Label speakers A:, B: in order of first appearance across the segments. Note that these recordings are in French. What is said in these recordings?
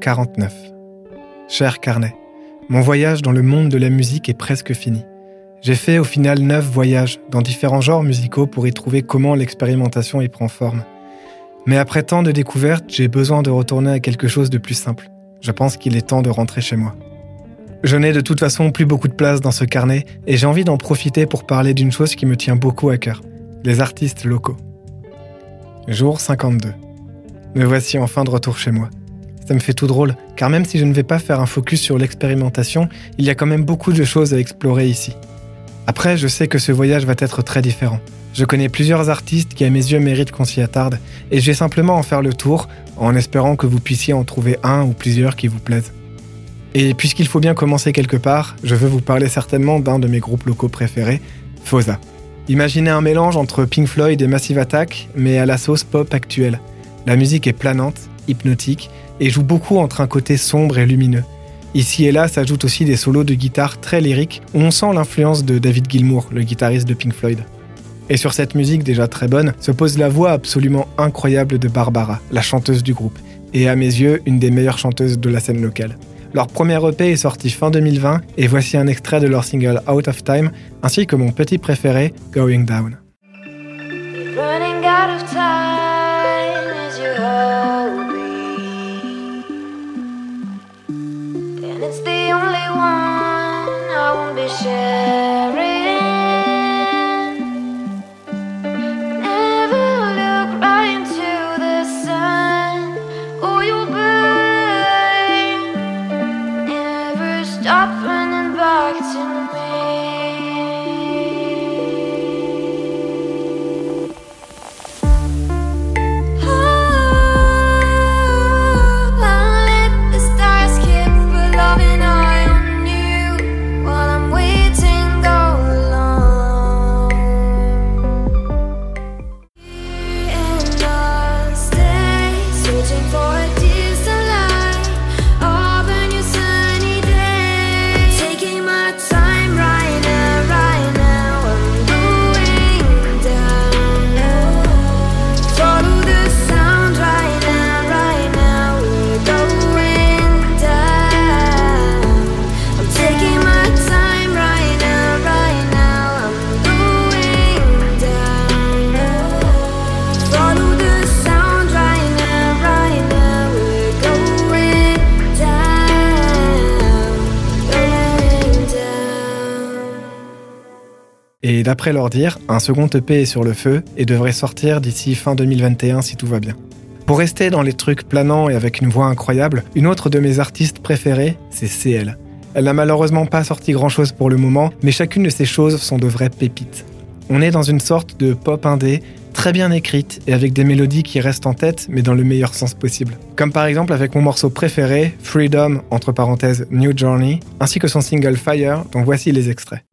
A: jour 49. Cher carnet, mon voyage dans le monde de la musique est presque fini. J'ai fait au final neuf voyages dans différents genres musicaux pour y trouver comment l'expérimentation y prend forme. Mais après tant de découvertes, j'ai besoin de retourner à quelque chose de plus simple. Je pense qu'il est temps de rentrer chez moi. Je n'ai de toute façon plus beaucoup de place dans ce carnet et j'ai envie d'en profiter pour parler d'une chose qui me tient beaucoup à cœur, les artistes locaux. Jour 52. Me voici enfin de retour chez moi. Ça me fait tout drôle, car même si je ne vais pas faire un focus sur l'expérimentation, il y a quand même beaucoup de choses à explorer ici. Après, je sais que ce voyage va être très différent. Je connais plusieurs artistes qui à mes yeux méritent qu'on s'y attarde, et je vais simplement en faire le tour, en espérant que vous puissiez en trouver un ou plusieurs qui vous plaisent. Et puisqu'il faut bien commencer quelque part, je veux vous parler certainement d'un de mes groupes locaux préférés, Fosa. Imaginez un mélange entre Pink Floyd et Massive Attack, mais à la sauce pop actuelle. La musique est planante, hypnotique, et joue beaucoup entre un côté sombre et lumineux. Ici et là s'ajoutent aussi des solos de guitare très lyriques où on sent l'influence de David Gilmour, le guitariste de Pink Floyd. Et sur cette musique déjà très bonne se pose la voix absolument incroyable de Barbara, la chanteuse du groupe, et à mes yeux une des meilleures chanteuses de la scène locale. Leur premier EP est sorti fin 2020 et voici un extrait de leur single Out of Time ainsi que mon petit préféré Going Down. only one, I won't be shared. D'après leur dire, un second EP est sur le feu et devrait sortir d'ici fin 2021 si tout va bien. Pour rester dans les trucs planants et avec une voix incroyable, une autre de mes artistes préférées, c'est CL. Elle n'a malheureusement pas sorti grand chose pour le moment, mais chacune de ces choses sont de vraies pépites. On est dans une sorte de pop indé, très bien écrite et avec des mélodies qui restent en tête, mais dans le meilleur sens possible. Comme par exemple avec mon morceau préféré, Freedom, entre parenthèses New Journey, ainsi que son single Fire, dont voici les extraits.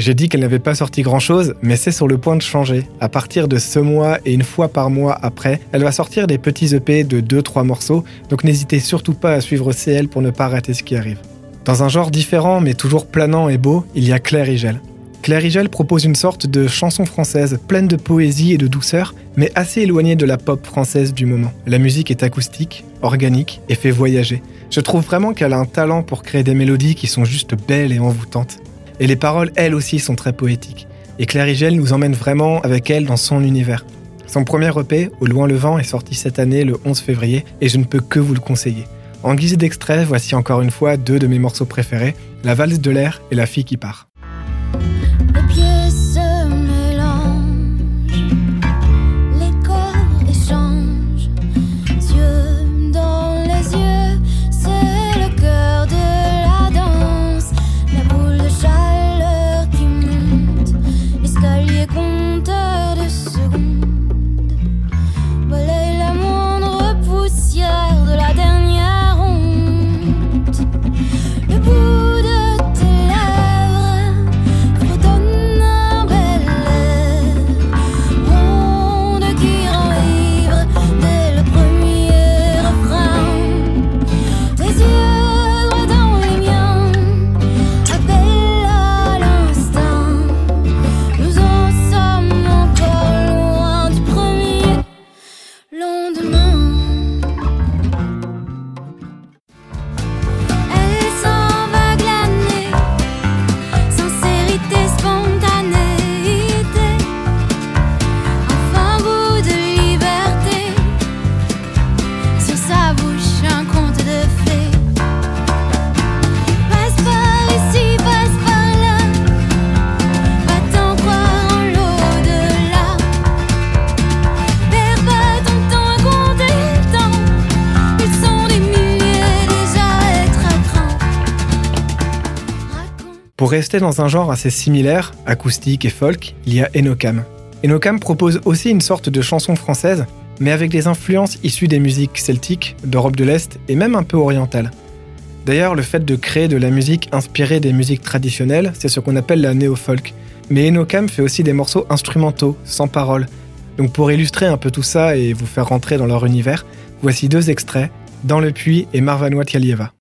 A: J'ai dit qu'elle n'avait pas sorti grand-chose, mais c'est sur le point de changer. À partir de ce mois et une fois par mois après, elle va sortir des petits EP de 2-3 morceaux, donc n'hésitez surtout pas à suivre CL pour ne pas rater ce qui arrive. Dans un genre différent mais toujours planant et beau, il y a Claire Igel. Claire Igel propose une sorte de chanson française pleine de poésie et de douceur, mais assez éloignée de la pop française du moment. La musique est acoustique, organique et fait voyager. Je trouve vraiment qu'elle a un talent pour créer des mélodies qui sont juste belles et envoûtantes. Et les paroles, elles aussi, sont très poétiques. Et Claire Igel nous emmène vraiment avec elle dans son univers. Son premier EP, Au loin le vent, est sorti cette année le 11 février et je ne peux que vous le conseiller. En guise d'extrait, voici encore une fois deux de mes morceaux préférés, La valse de l'air et La fille qui part. Pour rester dans un genre assez similaire, acoustique et folk, il y a Enokam. Enokam propose aussi une sorte de chanson française, mais avec des influences issues des musiques celtiques, d'Europe de l'Est et même un peu orientales. D'ailleurs, le fait de créer de la musique inspirée des musiques traditionnelles, c'est ce qu'on appelle la néo-folk. Mais Enokam fait aussi des morceaux instrumentaux, sans paroles. Donc pour illustrer un peu tout ça et vous faire rentrer dans leur univers, voici deux extraits, Dans le puits et Marvanois Tialieva.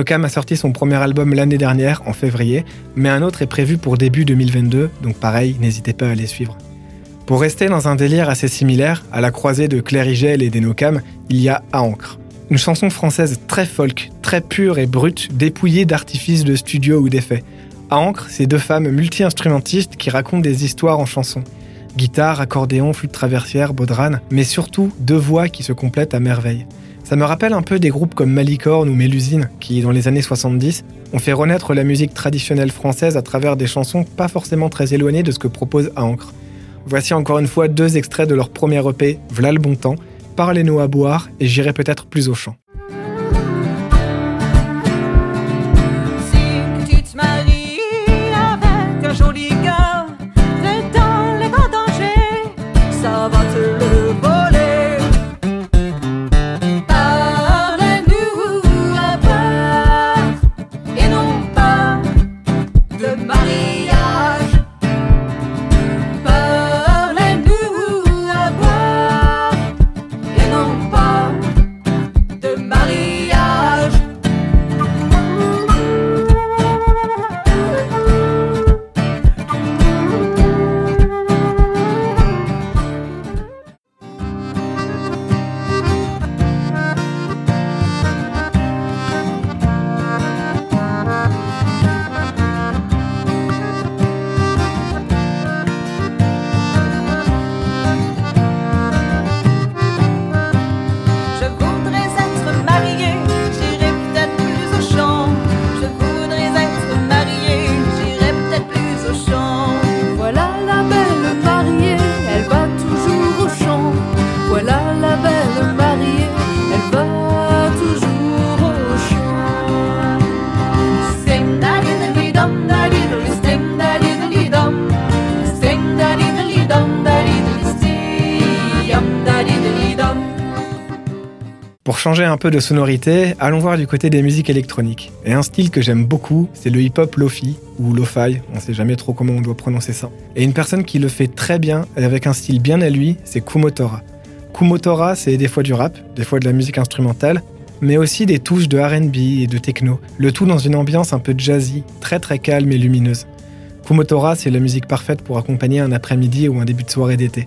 A: Enokam a sorti son premier album l'année dernière, en février, mais un autre est prévu pour début 2022, donc pareil, n'hésitez pas à les suivre. Pour rester dans un délire assez similaire, à la croisée de Claire Igel et d'Enokam, il y a À Ancre. Une chanson française très folk, très pure et brute, dépouillée d'artifices de studio ou d'effets. À Ancre, c'est deux femmes multi-instrumentistes qui racontent des histoires en chansons. Guitare, accordéon, flûte traversière, baudrane, mais surtout deux voix qui se complètent à merveille. Ça me rappelle un peu des groupes comme Malicorne ou Mélusine, qui, dans les années 70, ont fait renaître la musique traditionnelle française à travers des chansons pas forcément très éloignées de ce que propose À Ancre. voici encore une fois deux extraits de leur premier EP, V'là le bon temps, Parlez-nous à boire et j'irai peut-être plus au champ. Changer un peu de sonorité, allons voir du côté des musiques électroniques. Et un style que j'aime beaucoup, c'est le hip-hop lofi ou lo-fi, on sait jamais trop comment on doit prononcer ça. Et une personne qui le fait très bien et avec un style bien à lui, c'est Kumotora. Kumotora, c'est des fois du rap, des fois de la musique instrumentale, mais aussi des touches de RB et de techno, le tout dans une ambiance un peu jazzy, très très calme et lumineuse. Kumotora, c'est la musique parfaite pour accompagner un après-midi ou un début de soirée d'été.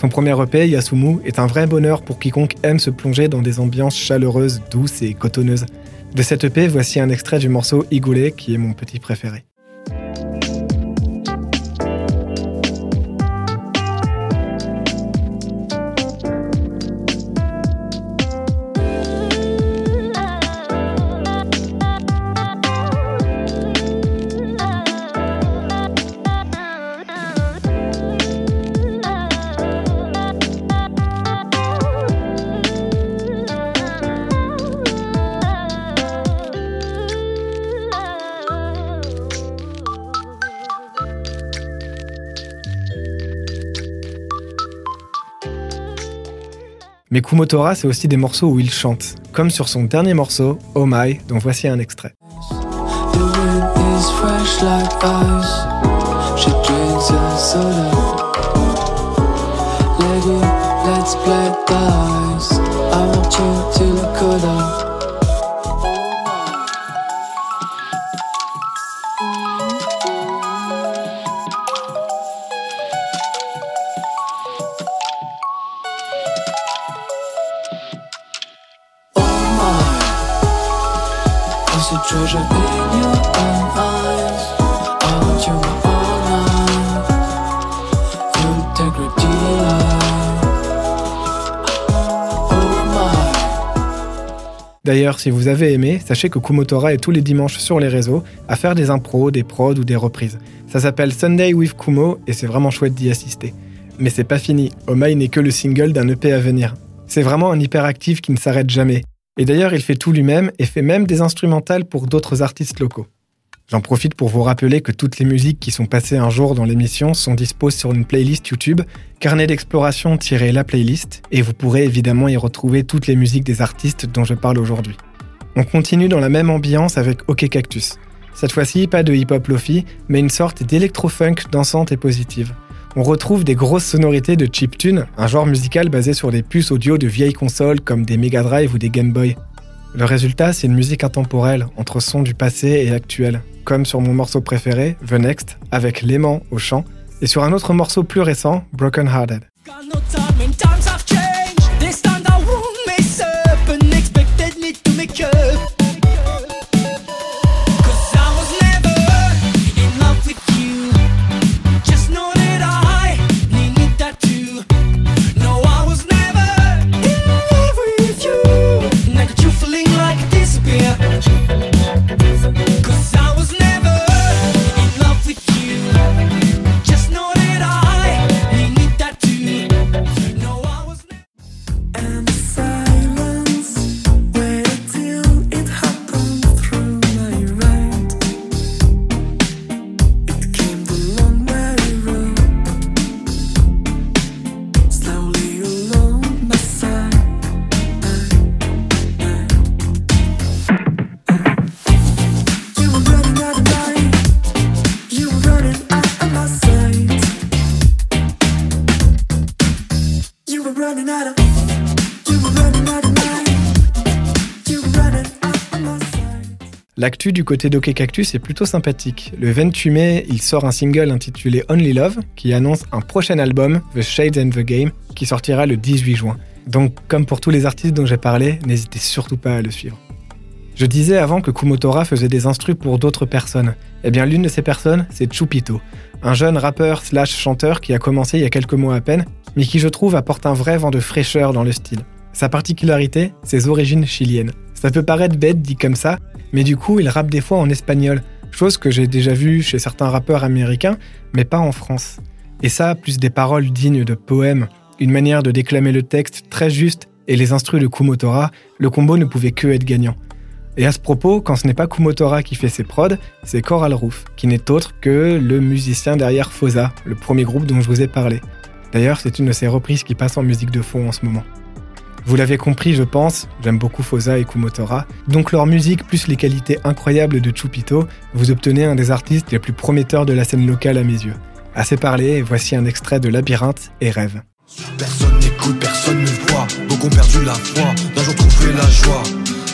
A: Son premier EP, Yasumu, est un vrai bonheur pour quiconque aime se plonger dans des ambiances chaleureuses, douces et cotonneuses. De cet EP, voici un extrait du morceau Igule, qui est mon petit préféré. Mais Kumotora, c'est aussi des morceaux où il chante, comme sur son dernier morceau, Oh My, dont voici un extrait. D'ailleurs, si vous avez aimé, sachez que Kumotora est tous les dimanches sur les réseaux à faire des impros, des prods ou des reprises. Ça s'appelle Sunday with Kumo et c'est vraiment chouette d'y assister. Mais c'est pas fini, Omai n'est que le single d'un EP à venir. C'est vraiment un hyperactif qui ne s'arrête jamais. Et d'ailleurs, il fait tout lui-même et fait même des instrumentales pour d'autres artistes locaux. J'en profite pour vous rappeler que toutes les musiques qui sont passées un jour dans l'émission sont disposées sur une playlist YouTube, carnet d'exploration-la playlist, et vous pourrez évidemment y retrouver toutes les musiques des artistes dont je parle aujourd'hui. On continue dans la même ambiance avec OK Cactus. Cette fois-ci, pas de hip-hop lofi, mais une sorte d'électro-funk dansante et positive. On retrouve des grosses sonorités de chiptune, un genre musical basé sur des puces audio de vieilles consoles comme des Mega Drive ou des Game Boy. Le résultat, c'est une musique intemporelle entre sons du passé et actuel, comme sur mon morceau préféré, The Next, avec l'aimant au chant, et sur un autre morceau plus récent, Broken Hearted. L'actu du côté d'Ok Cactus est plutôt sympathique. Le 28 mai, il sort un single intitulé Only Love qui annonce un prochain album, The Shades and the Game, qui sortira le 18 juin. Donc, comme pour tous les artistes dont j'ai parlé, n'hésitez surtout pas à le suivre. Je disais avant que Kumotora faisait des instrus pour d'autres personnes. Eh bien, l'une de ces personnes, c'est Chupito, un jeune rappeur slash chanteur qui a commencé il y a quelques mois à peine, mais qui je trouve apporte un vrai vent de fraîcheur dans le style. Sa particularité, ses origines chiliennes. Ça peut paraître bête dit comme ça, mais du coup, il rappe des fois en espagnol, chose que j'ai déjà vue chez certains rappeurs américains, mais pas en France. Et ça, plus des paroles dignes de poèmes, une manière de déclamer le texte très juste et les instrus de Kumotora, le combo ne pouvait que être gagnant. Et à ce propos, quand ce n'est pas Kumotora qui fait ses prods, c'est Coral Roof, qui n'est autre que le musicien derrière Fosa, le premier groupe dont je vous ai parlé. D'ailleurs, c'est une de ces reprises qui passe en musique de fond en ce moment. Vous l'avez compris, je pense, j'aime beaucoup Fosa et Kumotora. Donc leur musique plus les qualités incroyables de Chupito, vous obtenez un des artistes les plus prometteurs de la scène locale à mes yeux. Assez parlé, voici un extrait de Labyrinthe et Rêve.
B: Personne n'écoute, personne ne voit, beaucoup ont perdu la foi, d'un jour trouver la joie.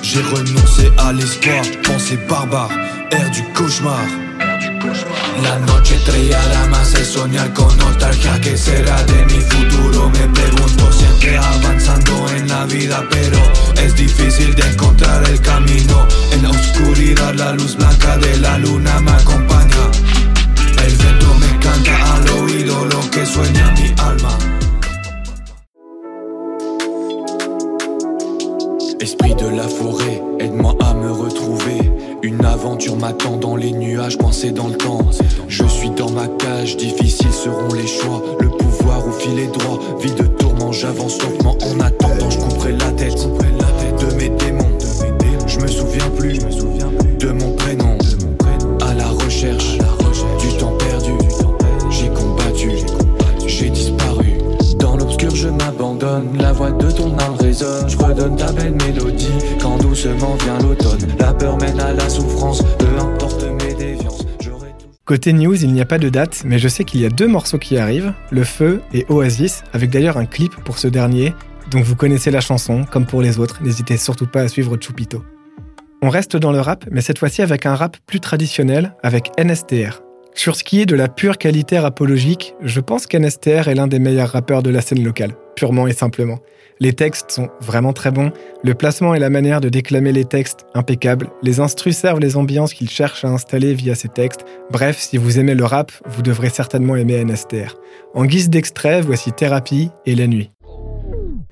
B: J'ai renoncé à l'espoir, pensée barbare, air du cauchemar. La noche estrellada me hace soñar con nostalgia que será de mi futuro Me pregunto siempre avanzando en la vida pero es difícil de encontrar el camino. En la oscuridad la luz blanca de la luna me acompaña. El viento me canta al oído lo que sueña mi alma Esprit de la forêt, aide-moi à me retrouver une aventure m'attend dans les nuages coincés dans le temps. Je suis dans ma cage, difficiles seront les choix. Le pouvoir ou filet droit, vie de tourment, j'avance lentement en attendant. Je couperai la tête de mes démons. Je me souviens plus de mon prénom. À la recherche du temps perdu, j'ai combattu, j'ai disparu. Dans l'obscur, je m'abandonne. La voix Je redonne ta belle mélodie quand doucement vient l'automne. La peur mène à la souffrance, peu importe mes déviances.
A: Côté news, il n'y a pas de date, mais je sais qu'il y a deux morceaux qui arrivent, Le Feu et Oasis, avec d'ailleurs un clip pour ce dernier, donc vous connaissez la chanson, comme pour les autres, n'hésitez surtout pas à suivre Chupito. On reste dans le rap, mais cette fois-ci avec un rap plus traditionnel, avec NSTR. Sur ce qui est de la pure qualité rapologique, je pense qu'NSTR est l'un des meilleurs rappeurs de la scène locale, purement et simplement. Les textes sont vraiment très bons, le placement et la manière de déclamer les textes impeccable, les instrus servent les ambiances qu'il cherche à installer via ses textes. Bref, si vous aimez le rap, vous devrez certainement aimer NSTR. En guise d'extrait, voici Thérapie et La Nuit.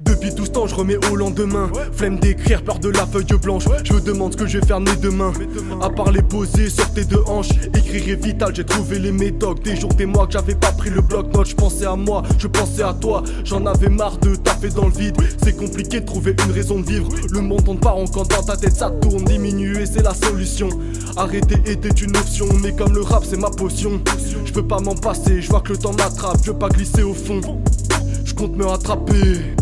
C: Depuis tout ce temps, je remets au lendemain. Flemme d'écrire, peur de la feuille blanche. Je me demande ce que je vais faire né demain. À part les poser, sortez de hanches. Écrire est vital, j'ai trouvé les médocs. Des jours, des mois que j'avais pas pris le bloc-notes. Je pensais à moi, je pensais à toi. J'en avais marre de taper dans le vide. C'est compliqué de trouver une raison de vivre. Le monde tourne pas quand dans ta tête ça tourne. Diminuer, c'est la solution. Arrêter était une option, mais comme le rap, c'est ma potion. Je peux pas m'en passer, je vois que le temps m'attrape. Je veux pas glisser au fond. Je compte me rattraper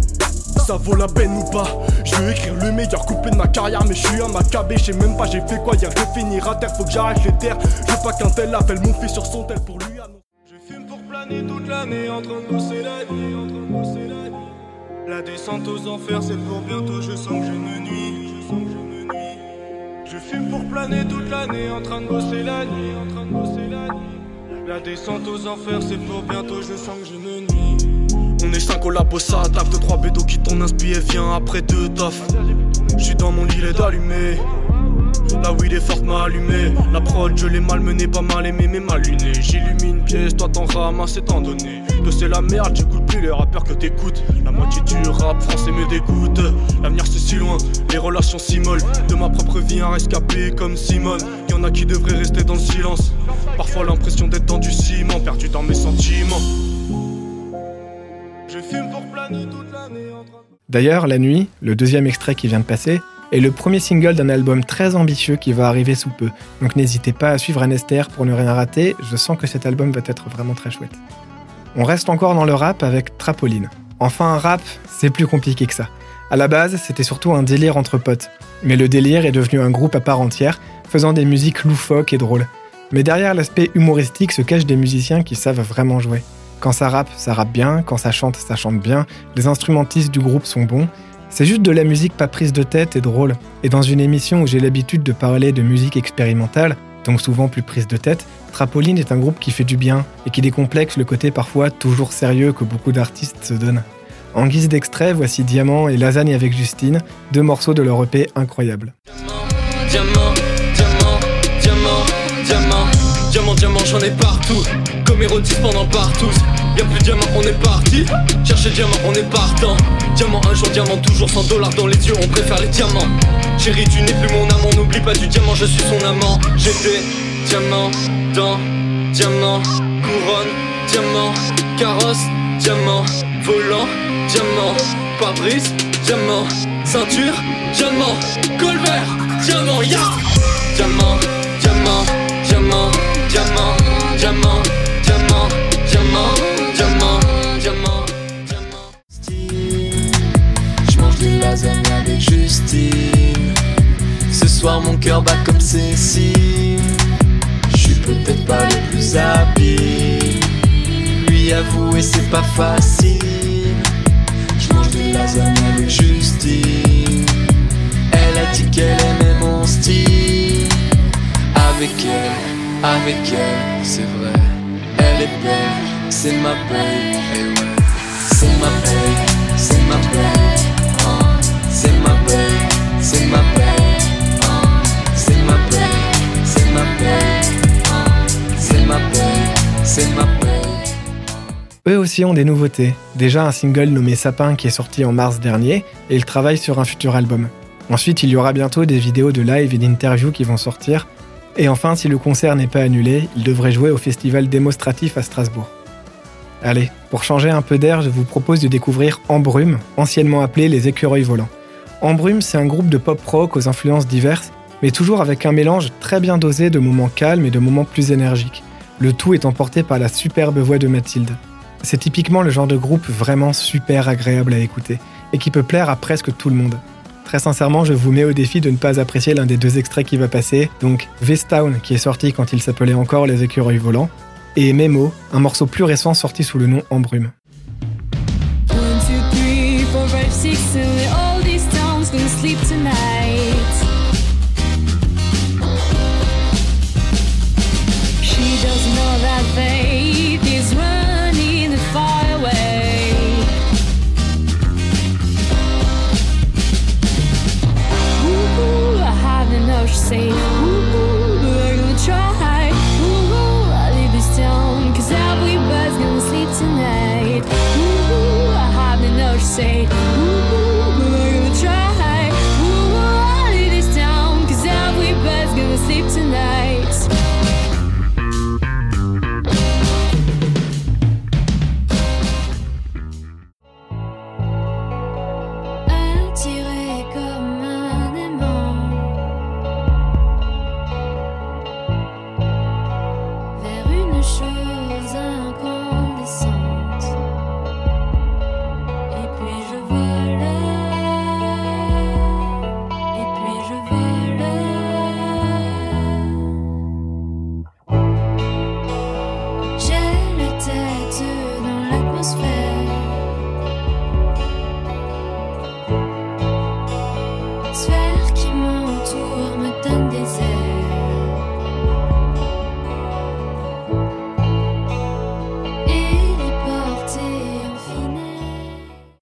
C: ça vaut la peine ou pas? Je veux écrire le meilleur coupé de ma carrière Mais je suis à ma cabé, je sais même pas j'ai fait quoi Hier. Je finir à terre, faut que j'arrête les terres Je veux pas qu'un tel appelle mon fils sur son tel pour lui annoncer. Je fume pour planer toute l'année en train de bosser la nuit En train de bosser la nuit La descente aux enfers c'est pour bientôt Je sens que je me nuis Je sens que je me nuis. Je fume pour planer toute l'année en train de bosser la nuit En train de bosser la nuit La descente aux enfers c'est pour bientôt Je sens que je me nuis on est 5 au labo, ça taf de 3 bédos qui inspi et vient après deux taf. J'suis dans mon lit, est allumé. La weed est forte m'a allumé. La prod, je l'ai malmené, pas mal aimé, mais mal luné. J'illumine pièce, toi t'en ramasses, étant donné que c'est la merde. J'écoute plus les rappeurs que t'écoutes. La moitié du rap français me dégoûte. L'avenir c'est si loin, les relations si molles. De ma propre vie, un rescapé comme Simone. Y'en a qui devraient rester dans le silence. Parfois l'impression d'être dans du ciment, perdu dans mes sentiments.
A: D'ailleurs, La Nuit, le deuxième extrait qui vient de passer, est le premier single d'un album très ambitieux qui va arriver sous peu. Donc n'hésitez pas à suivre NSTR pour ne rien rater, je sens que cet album va être vraiment très chouette. On reste encore dans le rap avec Trapoline. Enfin, un rap, c'est plus compliqué que ça. À la base, c'était surtout un délire entre potes. Mais le délire est devenu un groupe à part entière, faisant des musiques loufoques et drôles. Mais derrière l'aspect humoristique se cachent des musiciens qui savent vraiment jouer. Quand ça rappe, ça rappe bien, quand ça chante, ça chante bien, les instrumentistes du groupe sont bons. C'est juste de la musique pas prise de tête et drôle. Et dans une émission où j'ai l'habitude de parler de musique expérimentale, donc souvent plus prise de tête, Trapoline est un groupe qui fait du bien et qui décomplexe le côté parfois toujours sérieux que beaucoup d'artistes se donnent. En guise d'extrait, voici Diamant et Lasagne avec Justine, deux morceaux de leur EP incroyables.
D: Diamant, diamant, diamant, diamant, diamant, diamant, j'en ai partout. Comme érotis pendant partout. Y'a plus de diamant, on est parti. Chercher diamant, on est partant. Diamant un jour, diamant toujours, 100 dollars dans les yeux, on préfère les diamants. Chérie, tu n'es plus mon amant, n'oublie pas du diamant, je suis son amant. J'étais diamant dans diamant, couronne, diamant, carrosse, diamant, volant, diamant, pare-brise, diamant, ceinture, diamant, colvert, diamant, ya Diamant, diamant, diamant, diamant, diamant, diamant,
B: Justine. Ce soir mon cœur bat comme Cécile. Je suis peut-être pas le plus habile. Lui avouer c'est pas facile. Je mange des lasagnes avec Justine. Elle a dit qu'elle aimait mon style. Avec elle, avec elle, c'est vrai. Elle est belle, c'est ma belle. Eh ouais. C'est ma belle, c'est ma belle.
A: Eux aussi ont des nouveautés. Déjà un single nommé Sapin qui est sorti en mars dernier, et ils travaillent sur un futur album. Ensuite, il y aura bientôt des vidéos de live et d'interviews qui vont sortir. Et enfin, si le concert n'est pas annulé, ils devraient jouer au festival démonstratif à Strasbourg. Allez, pour changer un peu d'air, je vous propose de découvrir Embrume, anciennement appelé les écureuils volants. Embrume, c'est un groupe de pop rock aux influences diverses, mais toujours avec un mélange très bien dosé de moments calmes et de moments plus énergiques. Le tout est emporté par la superbe voix de Mathilde. C'est typiquement le genre de groupe vraiment super agréable à écouter et qui peut plaire à presque tout le monde. Très sincèrement, je vous mets au défi de ne pas apprécier l'un des deux extraits qui va passer, donc Vestown qui est sorti quand il s'appelait encore Les écureuils volants, et Memo, un morceau plus récent sorti sous le nom Embrume.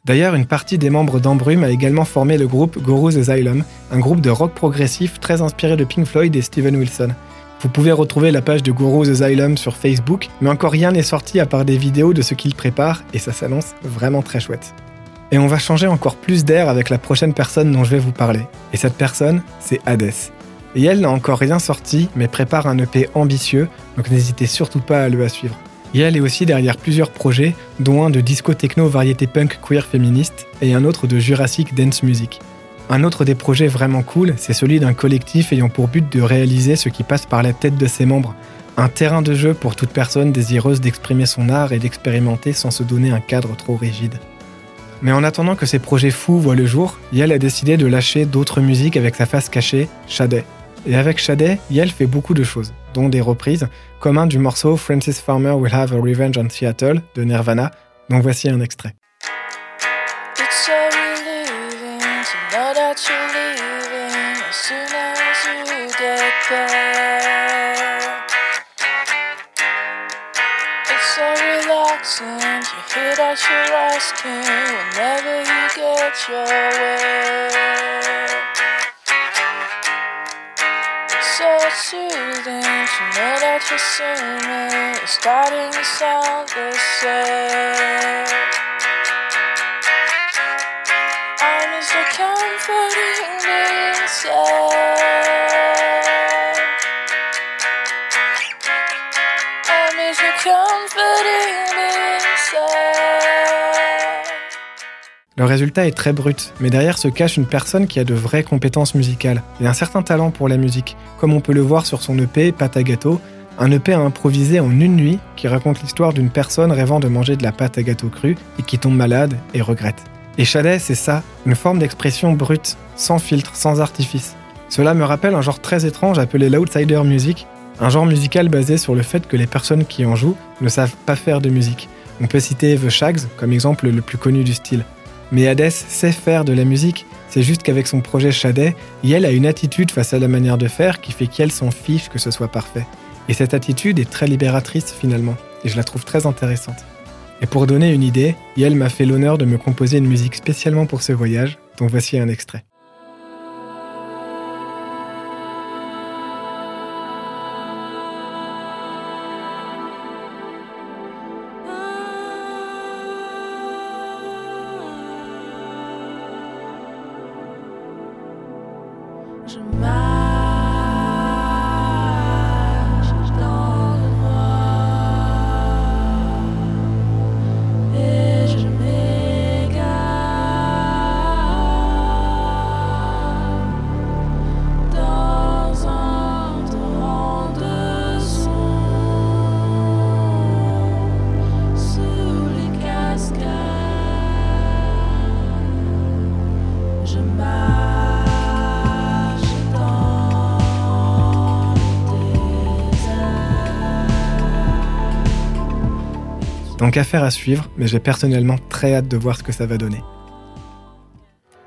A: D'ailleurs, une partie des membres d'Embrume a également formé le groupe Guru's Asylum, un groupe de rock progressif très inspiré de Pink Floyd et Steven Wilson. Vous pouvez retrouver la page de Guru's Asylum sur Facebook, mais encore rien n'est sorti à part des vidéos de ce qu'ils préparent, et ça s'annonce vraiment très chouette. Et on va changer encore plus d'air avec la prochaine personne dont je vais vous parler. Et cette personne, c'est Hades. Et elle n'a encore rien sorti, mais prépare un EP ambitieux, donc n'hésitez surtout pas à le suivre. Et elle est aussi derrière plusieurs projets, dont un de disco techno variété punk queer féministe et un autre de Jurassic dance music. Un autre des projets vraiment cool, c'est celui d'un collectif ayant pour but de réaliser ce qui passe par la tête de ses membres. Un terrain de jeu pour toute personne désireuse d'exprimer son art et d'expérimenter sans se donner un cadre trop rigide. Mais en attendant que ces projets fous voient le jour, Yel a décidé de lâcher d'autres musiques avec sa face cachée, Shadé. Et avec Shadé, Yel fait beaucoup de choses. Dont des reprises, comme un du morceau Francis Farmer Will Have a Revenge on Seattle de Nirvana, dont voici un extrait.
E: It's so that soothing, to know that you see me, it's starting to sound the same. I'm just comforting this. I'm just comforting.
A: Le résultat est très brut, mais derrière se cache une personne qui a de vraies compétences musicales et un certain talent pour la musique, comme on peut le voir sur son EP Pâte à gâteau, un EP à improviser en une nuit qui raconte l'histoire d'une personne rêvant de manger de la pâte à gâteau crue et qui tombe malade et regrette. Et Chadet, c'est ça, une forme d'expression brute, sans filtre, sans artifice. Cela me rappelle un genre très étrange appelé l'outsider music, un genre musical basé sur le fait que les personnes qui en jouent ne savent pas faire de musique. On peut citer The Shags comme exemple le plus connu du style. Mais Hades sait faire de la musique, c'est juste qu'avec son projet Shadet, Yel a une attitude face à la manière de faire qui fait qu'elle s'en fiche que ce soit parfait. Et cette attitude est très libératrice finalement, et je la trouve très intéressante. Et pour donner une idée, Yel m'a fait l'honneur de me composer une musique spécialement pour ce voyage, dont voici un extrait. Donc affaire à suivre, mais j'ai personnellement très hâte de voir ce que ça va donner.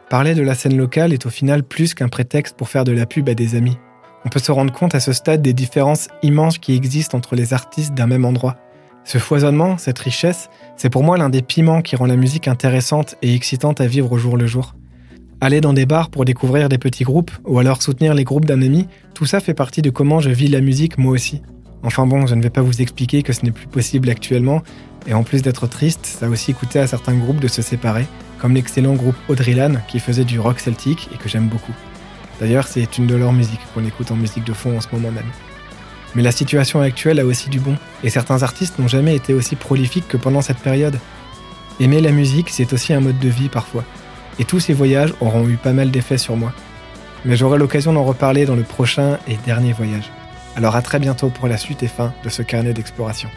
A: Parler de la scène locale est au final plus qu'un prétexte pour faire de la pub à des amis. On peut se rendre compte à ce stade des différences immenses qui existent entre les artistes d'un même endroit. Ce foisonnement, cette richesse, c'est pour moi l'un des piments qui rend la musique intéressante et excitante à vivre au jour le jour. Aller dans des bars pour découvrir des petits groupes, ou alors soutenir les groupes d'un ami, tout ça fait partie de comment je vis la musique moi aussi. Enfin bon, je ne vais pas vous expliquer que ce n'est plus possible actuellement, et en plus d'être triste, ça a aussi coûté à certains groupes de se séparer, comme l'excellent groupe Audrilan qui faisait du rock celtique et que j'aime beaucoup. D'ailleurs, c'est une de leurs musiques qu'on écoute en musique de fond en ce moment même. Mais la situation actuelle a aussi du bon, et certains artistes n'ont jamais été aussi prolifiques que pendant cette période. Aimer la musique, c'est aussi un mode de vie parfois, et tous ces voyages auront eu pas mal d'effets sur moi. Mais j'aurai l'occasion d'en reparler dans le prochain et dernier voyage. Alors à très bientôt pour la suite et fin de ce carnet d'exploration.